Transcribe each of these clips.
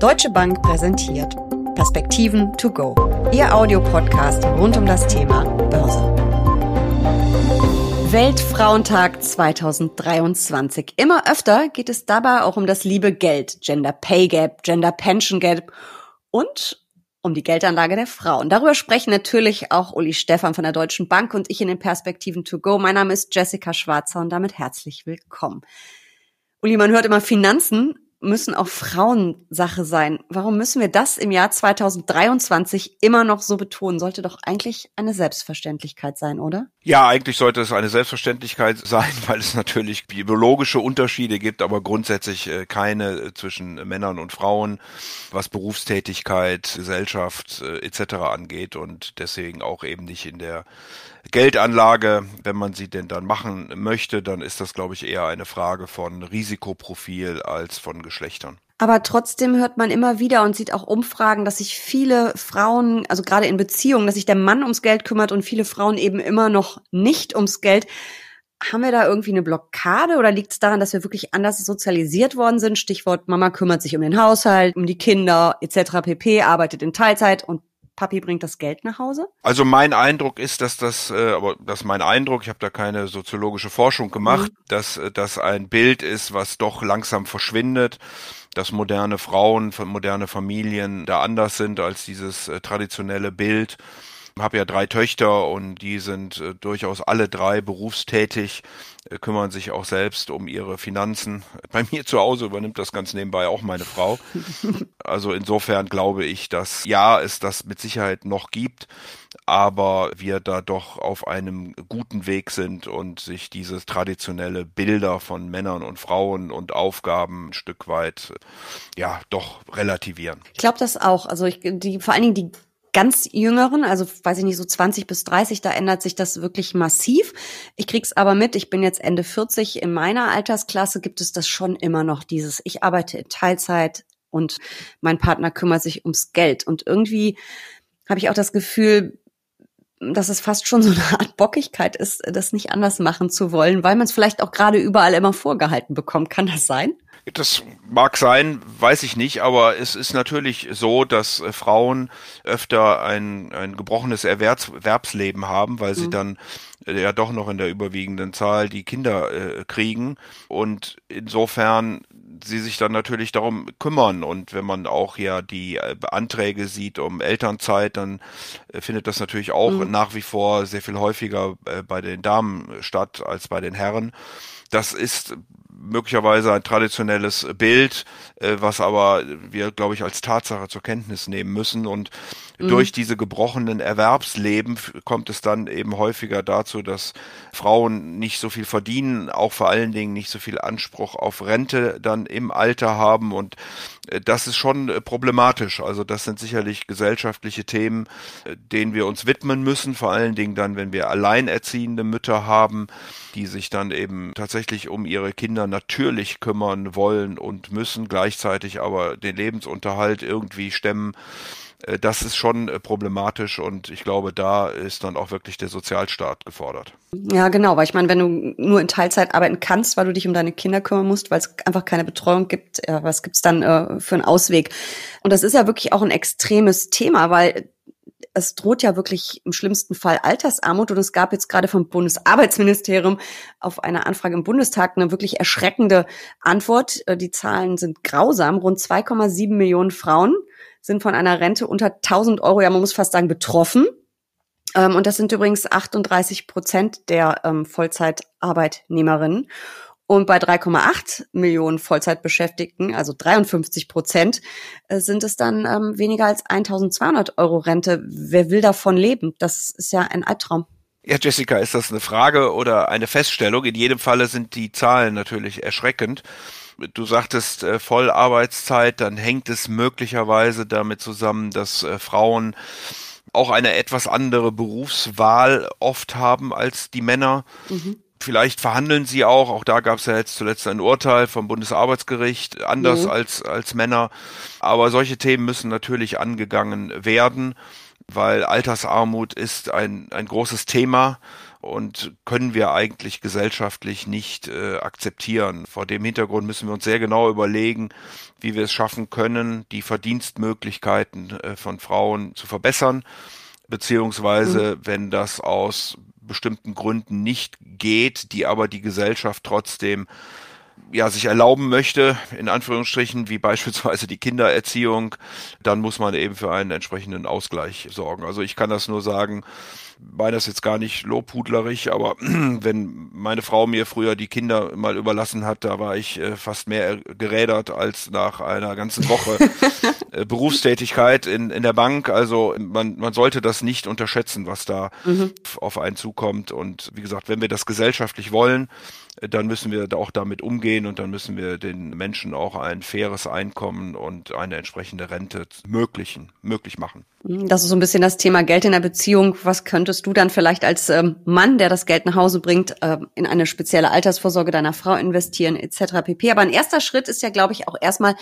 Deutsche Bank präsentiert Perspektiven to go. Ihr Audiopodcast rund um das Thema Börse. Weltfrauentag 2023. Immer öfter geht es dabei auch um das liebe Geld, Gender Pay Gap, Gender Pension Gap und um die Geldanlage der Frauen. Darüber sprechen natürlich auch Uli Stefan von der Deutschen Bank und ich in den Perspektiven to go. Mein Name ist Jessica Schwarzer und damit herzlich willkommen. Uli, man hört immer Finanzen, müssen auch Frauensache sein. Warum müssen wir das im Jahr 2023 immer noch so betonen? Sollte doch eigentlich eine Selbstverständlichkeit sein, oder? Ja, eigentlich sollte es eine Selbstverständlichkeit sein, weil es natürlich biologische Unterschiede gibt, aber grundsätzlich äh, keine zwischen Männern und Frauen, was Berufstätigkeit, Gesellschaft äh, etc. angeht und deswegen auch eben nicht in der Geldanlage, wenn man sie denn dann machen möchte, dann ist das, glaube ich, eher eine Frage von Risikoprofil als von Geschlechtern. Aber trotzdem hört man immer wieder und sieht auch Umfragen, dass sich viele Frauen, also gerade in Beziehungen, dass sich der Mann ums Geld kümmert und viele Frauen eben immer noch nicht ums Geld. Haben wir da irgendwie eine Blockade oder liegt es daran, dass wir wirklich anders sozialisiert worden sind? Stichwort Mama kümmert sich um den Haushalt, um die Kinder etc. pp, arbeitet in Teilzeit und Papi bringt das Geld nach Hause? Also mein Eindruck ist, dass das, äh, aber das ist mein Eindruck, ich habe da keine soziologische Forschung gemacht, mhm. dass äh, das ein Bild ist, was doch langsam verschwindet dass moderne Frauen, moderne Familien da anders sind als dieses äh, traditionelle Bild habe ja drei Töchter und die sind äh, durchaus alle drei berufstätig, äh, kümmern sich auch selbst um ihre Finanzen. Bei mir zu Hause übernimmt das ganz nebenbei auch meine Frau. Also insofern glaube ich, dass ja, es das mit Sicherheit noch gibt, aber wir da doch auf einem guten Weg sind und sich diese traditionelle Bilder von Männern und Frauen und Aufgaben ein Stück weit ja doch relativieren. Ich glaube das auch. Also ich, die vor allen Dingen die ganz Jüngeren, also weiß ich nicht, so 20 bis 30, da ändert sich das wirklich massiv. Ich krieg's aber mit, ich bin jetzt Ende 40, in meiner Altersklasse gibt es das schon immer noch, dieses, ich arbeite in Teilzeit und mein Partner kümmert sich ums Geld. Und irgendwie habe ich auch das Gefühl, dass es fast schon so eine Art Bockigkeit ist, das nicht anders machen zu wollen, weil man es vielleicht auch gerade überall immer vorgehalten bekommt. Kann das sein? Das mag sein, weiß ich nicht, aber es ist natürlich so, dass äh, Frauen öfter ein, ein gebrochenes Erwerbsleben haben, weil sie mhm. dann äh, ja doch noch in der überwiegenden Zahl die Kinder äh, kriegen und insofern sie sich dann natürlich darum kümmern und wenn man auch ja die äh, Anträge sieht um Elternzeit, dann äh, findet das natürlich auch mhm. nach wie vor sehr viel häufiger äh, bei den Damen statt als bei den Herren. Das ist möglicherweise ein traditionelles Bild, äh, was aber wir, glaube ich, als Tatsache zur Kenntnis nehmen müssen. Und mhm. durch diese gebrochenen Erwerbsleben kommt es dann eben häufiger dazu, dass Frauen nicht so viel verdienen, auch vor allen Dingen nicht so viel Anspruch auf Rente dann im Alter haben. Und äh, das ist schon äh, problematisch. Also das sind sicherlich gesellschaftliche Themen, äh, denen wir uns widmen müssen, vor allen Dingen dann, wenn wir alleinerziehende Mütter haben, die sich dann eben tatsächlich um ihre Kinder natürlich kümmern wollen und müssen, gleichzeitig aber den Lebensunterhalt irgendwie stemmen. Äh, das ist schon äh, problematisch und ich glaube, da ist dann auch wirklich der Sozialstaat gefordert. Ja, genau, weil ich meine, wenn du nur in Teilzeit arbeiten kannst, weil du dich um deine Kinder kümmern musst, weil es einfach keine Betreuung gibt, ja, was gibt's dann äh, für einen Ausweg? Und das ist ja wirklich auch ein extremes Thema, weil es droht ja wirklich im schlimmsten Fall Altersarmut. Und es gab jetzt gerade vom Bundesarbeitsministerium auf eine Anfrage im Bundestag eine wirklich erschreckende Antwort. Äh, die Zahlen sind grausam. Rund 2,7 Millionen Frauen sind von einer Rente unter 1000 Euro, ja, man muss fast sagen, betroffen. Ähm, und das sind übrigens 38 Prozent der ähm, Vollzeitarbeitnehmerinnen. Und bei 3,8 Millionen Vollzeitbeschäftigten, also 53 Prozent, äh, sind es dann ähm, weniger als 1200 Euro Rente. Wer will davon leben? Das ist ja ein Albtraum. Ja, Jessica, ist das eine Frage oder eine Feststellung? In jedem Falle sind die Zahlen natürlich erschreckend. Du sagtest äh, Vollarbeitszeit, dann hängt es möglicherweise damit zusammen, dass äh, Frauen auch eine etwas andere Berufswahl oft haben als die Männer. Mhm Vielleicht verhandeln sie auch, auch da gab es ja jetzt zuletzt ein Urteil vom Bundesarbeitsgericht, anders mhm. als, als Männer. Aber solche Themen müssen natürlich angegangen werden, weil Altersarmut ist ein, ein großes Thema und können wir eigentlich gesellschaftlich nicht äh, akzeptieren. Vor dem Hintergrund müssen wir uns sehr genau überlegen, wie wir es schaffen können, die Verdienstmöglichkeiten äh, von Frauen zu verbessern, beziehungsweise mhm. wenn das aus bestimmten Gründen nicht geht, die aber die Gesellschaft trotzdem ja, sich erlauben möchte, in Anführungsstrichen, wie beispielsweise die Kindererziehung, dann muss man eben für einen entsprechenden Ausgleich sorgen. Also ich kann das nur sagen, meine das jetzt gar nicht lobhudlerig, aber wenn meine Frau mir früher die Kinder mal überlassen hat, da war ich äh, fast mehr gerädert als nach einer ganzen Woche äh, Berufstätigkeit in, in der Bank. Also man, man sollte das nicht unterschätzen, was da mhm. auf einen zukommt. Und wie gesagt, wenn wir das gesellschaftlich wollen, dann müssen wir auch damit umgehen und dann müssen wir den Menschen auch ein faires Einkommen und eine entsprechende Rente möglichen, möglich machen. Das ist so ein bisschen das Thema Geld in der Beziehung. Was könntest du dann vielleicht als ähm, Mann, der das Geld nach Hause bringt, äh, in eine spezielle Altersvorsorge deiner Frau investieren etc. pp. Aber ein erster Schritt ist ja, glaube ich, auch erstmal,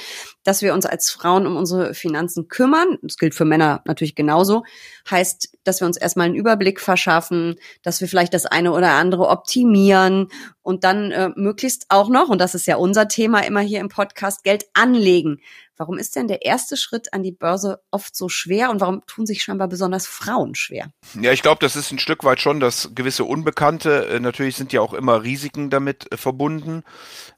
dass wir uns als Frauen um unsere Finanzen kümmern. Das gilt für Männer natürlich genauso. Heißt, dass wir uns erstmal einen Überblick verschaffen, dass wir vielleicht das eine oder andere optimieren und dann äh, möglichst auch noch, und das ist ja unser Thema immer hier im Podcast, Geld anlegen. Warum ist denn der erste Schritt an die Börse oft so schwer und warum tun sich scheinbar besonders Frauen schwer? Ja, ich glaube, das ist ein Stück weit schon das gewisse Unbekannte. Äh, natürlich sind ja auch immer Risiken damit äh, verbunden.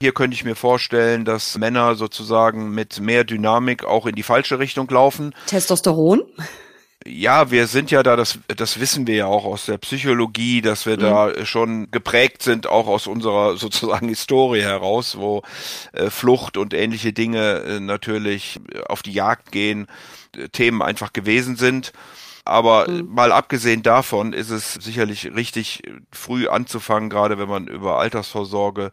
Hier könnte ich mir vorstellen, dass Männer sozusagen mit mehr Dynamik auch in die falsche Richtung laufen. Testosteron? Ja, wir sind ja da, das, das wissen wir ja auch aus der Psychologie, dass wir mhm. da schon geprägt sind, auch aus unserer sozusagen Historie heraus, wo äh, Flucht und ähnliche Dinge äh, natürlich auf die Jagd gehen, äh, Themen einfach gewesen sind. Aber mhm. mal abgesehen davon ist es sicherlich richtig, früh anzufangen, gerade wenn man über Altersvorsorge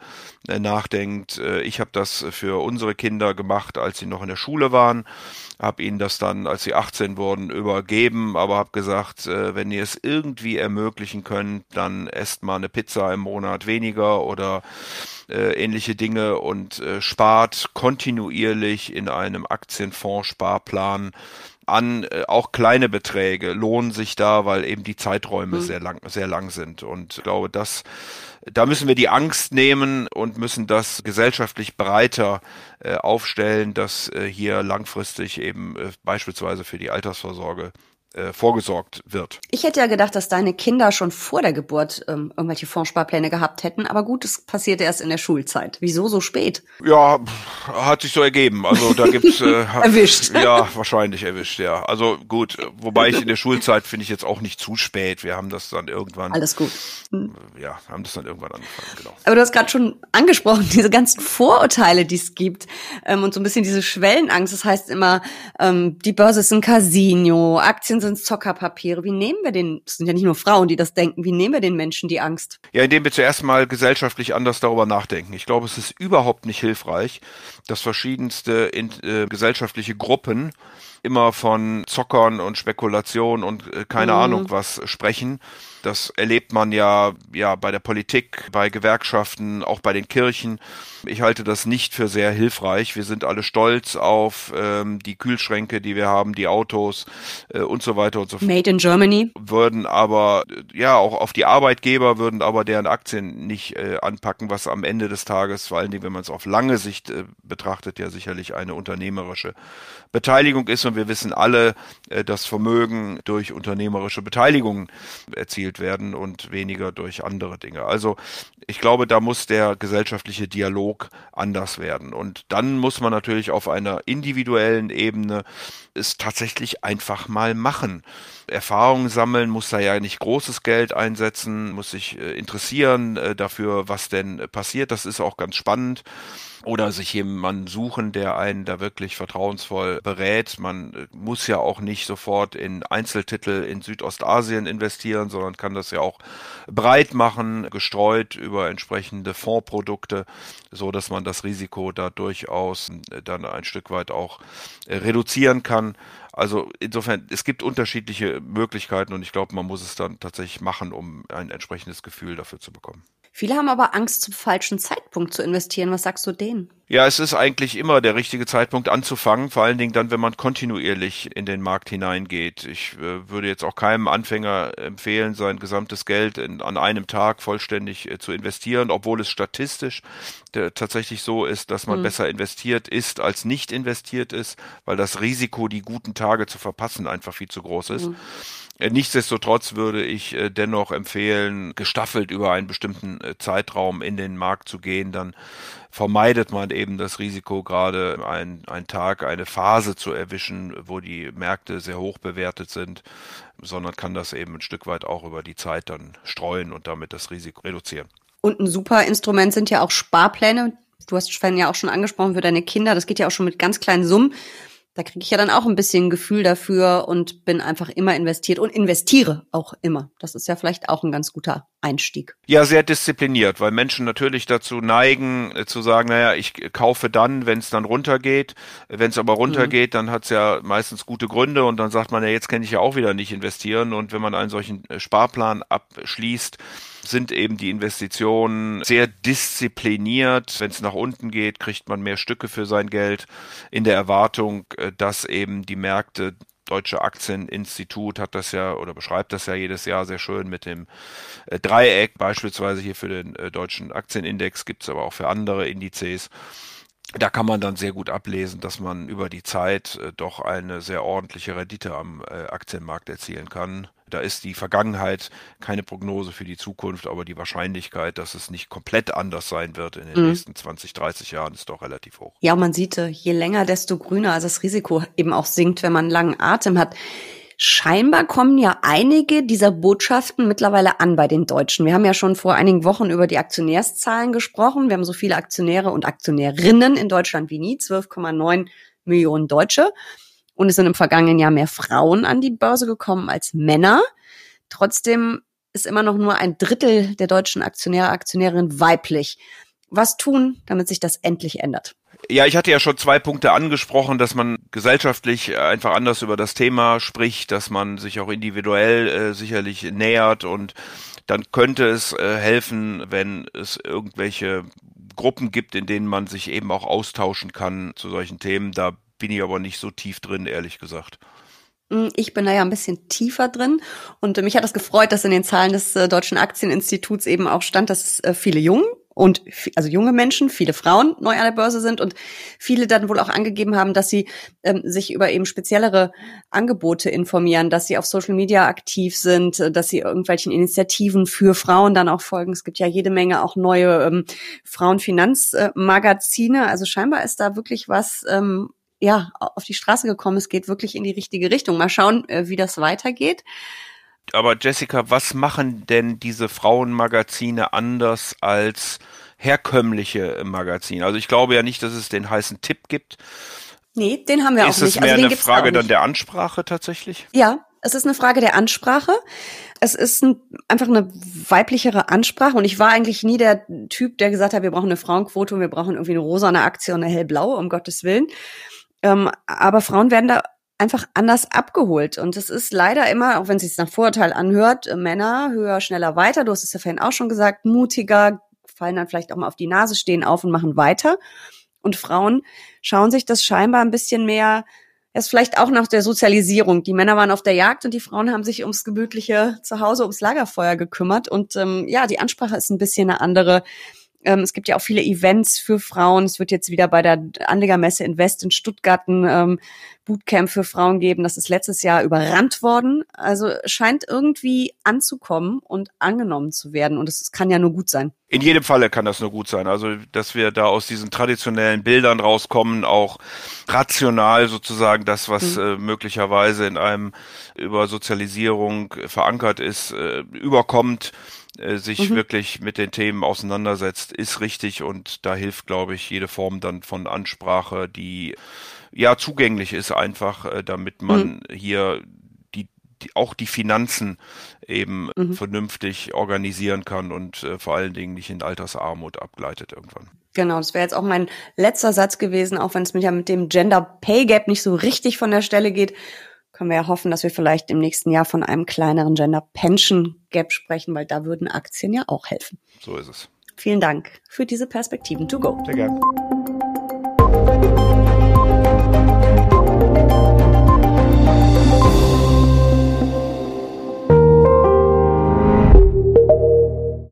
äh, nachdenkt. Äh, ich habe das für unsere Kinder gemacht, als sie noch in der Schule waren habe ihnen das dann, als sie 18 wurden, übergeben, aber habe gesagt, äh, wenn ihr es irgendwie ermöglichen könnt, dann esst mal eine Pizza im Monat weniger oder äh, ähnliche Dinge und spart kontinuierlich in einem Aktienfonds-Sparplan an. Äh, auch kleine Beträge lohnen sich da, weil eben die Zeiträume mhm. sehr lang, sehr lang sind. Und ich glaube, das da müssen wir die Angst nehmen und müssen das gesellschaftlich breiter äh, aufstellen, dass äh, hier langfristig eben äh, beispielsweise für die Altersvorsorge äh, vorgesorgt wird. Ich hätte ja gedacht, dass deine Kinder schon vor der Geburt ähm, irgendwelche Fondssparpläne gehabt hätten, aber gut, es passierte erst in der Schulzeit. Wieso so spät? Ja, hat sich so ergeben. Also da gibt's äh, erwischt. Ja, wahrscheinlich erwischt, ja. Also gut, wobei ich in der Schulzeit finde ich jetzt auch nicht zu spät. Wir haben das dann irgendwann. Alles gut. Hm. Ja, haben das dann irgendwann angefangen, genau. Aber du hast gerade schon angesprochen, diese ganzen Vorurteile, die es gibt ähm, und so ein bisschen diese Schwellenangst. Das heißt immer, ähm, die Börse ist ein Casino, Aktien sind Zockerpapiere. Wie nehmen wir den, es sind ja nicht nur Frauen, die das denken, wie nehmen wir den Menschen die Angst? Ja, indem wir zuerst mal gesellschaftlich anders darüber nachdenken. Ich glaube, es ist überhaupt nicht hilfreich, dass verschiedenste in, äh, gesellschaftliche Gruppen immer von Zockern und Spekulation und äh, keine mhm. Ahnung was sprechen. Das erlebt man ja, ja bei der Politik, bei Gewerkschaften, auch bei den Kirchen. Ich halte das nicht für sehr hilfreich. Wir sind alle stolz auf ähm, die Kühlschränke, die wir haben, die Autos äh, und so weiter und so fort. Made in Germany. Würden aber, ja, auch auf die Arbeitgeber würden aber deren Aktien nicht äh, anpacken, was am Ende des Tages, vor allen Dingen, wenn man es auf lange Sicht äh, betrachtet, ja sicherlich eine unternehmerische Beteiligung ist. Und wir wissen alle, äh, dass Vermögen durch unternehmerische Beteiligung erzielt werden und weniger durch andere Dinge. Also ich glaube, da muss der gesellschaftliche Dialog anders werden. Und dann muss man natürlich auf einer individuellen Ebene es tatsächlich einfach mal machen. Erfahrungen sammeln, muss da ja nicht großes Geld einsetzen, muss sich äh, interessieren äh, dafür, was denn passiert. Das ist auch ganz spannend oder sich jemanden suchen, der einen da wirklich vertrauensvoll berät. Man äh, muss ja auch nicht sofort in Einzeltitel in Südostasien investieren, sondern kann das ja auch breit machen, gestreut über entsprechende Fondsprodukte, so dass man das Risiko da durchaus äh, dann ein Stück weit auch äh, reduzieren kann. Also insofern, es gibt unterschiedliche Möglichkeiten und ich glaube, man muss es dann tatsächlich machen, um ein entsprechendes Gefühl dafür zu bekommen. Viele haben aber Angst, zum falschen Zeitpunkt zu investieren. Was sagst du denen? Ja, es ist eigentlich immer der richtige Zeitpunkt anzufangen, vor allen Dingen dann, wenn man kontinuierlich in den Markt hineingeht. Ich äh, würde jetzt auch keinem Anfänger empfehlen, sein gesamtes Geld in, an einem Tag vollständig äh, zu investieren, obwohl es statistisch äh, tatsächlich so ist, dass man mhm. besser investiert ist, als nicht investiert ist, weil das Risiko, die guten Tage zu verpassen, einfach viel zu groß ist. Mhm. Nichtsdestotrotz würde ich äh, dennoch empfehlen, gestaffelt über einen bestimmten äh, Zeitraum in den Markt zu gehen. Dann vermeidet man eben das Risiko, gerade ein, einen Tag, eine Phase zu erwischen, wo die Märkte sehr hoch bewertet sind, sondern kann das eben ein Stück weit auch über die Zeit dann streuen und damit das Risiko reduzieren. Und ein super Instrument sind ja auch Sparpläne. Du hast Sven ja auch schon angesprochen für deine Kinder. Das geht ja auch schon mit ganz kleinen Summen da kriege ich ja dann auch ein bisschen Gefühl dafür und bin einfach immer investiert und investiere auch immer. Das ist ja vielleicht auch ein ganz guter Einstieg. Ja, sehr diszipliniert, weil Menschen natürlich dazu neigen äh, zu sagen, naja, ich kaufe dann, wenn es dann runtergeht. Wenn es aber runtergeht, mhm. dann hat es ja meistens gute Gründe und dann sagt man, ja, jetzt kann ich ja auch wieder nicht investieren. Und wenn man einen solchen äh, Sparplan abschließt, sind eben die Investitionen sehr diszipliniert. Wenn es nach unten geht, kriegt man mehr Stücke für sein Geld in der Erwartung, äh, dass eben die Märkte Deutsche Aktieninstitut hat das ja oder beschreibt das ja jedes Jahr sehr schön mit dem äh, Dreieck, beispielsweise hier für den äh, deutschen Aktienindex, gibt es aber auch für andere Indizes. Da kann man dann sehr gut ablesen, dass man über die Zeit doch eine sehr ordentliche Rendite am Aktienmarkt erzielen kann. Da ist die Vergangenheit keine Prognose für die Zukunft, aber die Wahrscheinlichkeit, dass es nicht komplett anders sein wird in den mhm. nächsten 20, 30 Jahren, ist doch relativ hoch. Ja, man sieht, äh, je länger, desto grüner, also das Risiko eben auch sinkt, wenn man einen langen Atem hat. Scheinbar kommen ja einige dieser Botschaften mittlerweile an bei den Deutschen. Wir haben ja schon vor einigen Wochen über die Aktionärszahlen gesprochen. Wir haben so viele Aktionäre und Aktionärinnen in Deutschland wie nie, 12,9 Millionen Deutsche. Und es sind im vergangenen Jahr mehr Frauen an die Börse gekommen als Männer. Trotzdem ist immer noch nur ein Drittel der deutschen Aktionäre, Aktionärinnen weiblich. Was tun, damit sich das endlich ändert? Ja, ich hatte ja schon zwei Punkte angesprochen, dass man gesellschaftlich einfach anders über das Thema spricht, dass man sich auch individuell äh, sicherlich nähert und dann könnte es äh, helfen, wenn es irgendwelche Gruppen gibt, in denen man sich eben auch austauschen kann zu solchen Themen. Da bin ich aber nicht so tief drin, ehrlich gesagt. Mm, ich bin da ja ein bisschen tiefer drin und mich hat das gefreut, dass in den Zahlen des äh, Deutschen Aktieninstituts eben auch stand, dass äh, viele Jungen und also junge Menschen, viele Frauen neu an der Börse sind und viele dann wohl auch angegeben haben, dass sie ähm, sich über eben speziellere Angebote informieren, dass sie auf Social Media aktiv sind, äh, dass sie irgendwelchen Initiativen für Frauen dann auch folgen. Es gibt ja jede Menge auch neue ähm, Frauenfinanzmagazine. Also scheinbar ist da wirklich was ähm, ja, auf die Straße gekommen. Es geht wirklich in die richtige Richtung. Mal schauen, äh, wie das weitergeht. Aber Jessica, was machen denn diese Frauenmagazine anders als herkömmliche Magazine? Also ich glaube ja nicht, dass es den heißen Tipp gibt. Nee, den haben wir ist auch nicht. Ist es mehr also eine Frage dann der Ansprache tatsächlich? Ja, es ist eine Frage der Ansprache. Es ist ein, einfach eine weiblichere Ansprache. Und ich war eigentlich nie der Typ, der gesagt hat, wir brauchen eine Frauenquote und wir brauchen irgendwie eine rosane Aktie und eine hellblaue, um Gottes Willen. Ähm, aber Frauen werden da einfach anders abgeholt. Und es ist leider immer, auch wenn es sich nach Vorurteil anhört, äh, Männer höher, schneller, weiter. Du hast es ja vorhin auch schon gesagt, mutiger, fallen dann vielleicht auch mal auf die Nase, stehen auf und machen weiter. Und Frauen schauen sich das scheinbar ein bisschen mehr, erst vielleicht auch nach der Sozialisierung. Die Männer waren auf der Jagd und die Frauen haben sich ums gemütliche Zuhause, ums Lagerfeuer gekümmert. Und ähm, ja, die Ansprache ist ein bisschen eine andere. Ähm, es gibt ja auch viele Events für Frauen. Es wird jetzt wieder bei der Anlegermesse Invest in Stuttgart ein ähm, Bootcamp für Frauen geben. Das ist letztes Jahr überrannt worden. Also scheint irgendwie anzukommen und angenommen zu werden. Und es kann ja nur gut sein. In jedem Falle kann das nur gut sein. Also, dass wir da aus diesen traditionellen Bildern rauskommen, auch rational sozusagen das, was mhm. äh, möglicherweise in einem über Sozialisierung verankert ist, äh, überkommt äh, sich mhm. wirklich mit den Themen auseinandersetzt, ist richtig und da hilft, glaube ich, jede Form dann von Ansprache, die ja zugänglich ist einfach, äh, damit man mhm. hier die, die, auch die Finanzen eben mhm. vernünftig organisieren kann und äh, vor allen Dingen nicht in Altersarmut abgleitet irgendwann. Genau, das wäre jetzt auch mein letzter Satz gewesen, auch wenn es mit, ja mit dem Gender Pay Gap nicht so richtig von der Stelle geht können wir ja hoffen, dass wir vielleicht im nächsten Jahr von einem kleineren Gender Pension Gap sprechen, weil da würden Aktien ja auch helfen. So ist es. Vielen Dank für diese Perspektiven to go. Sehr gerne.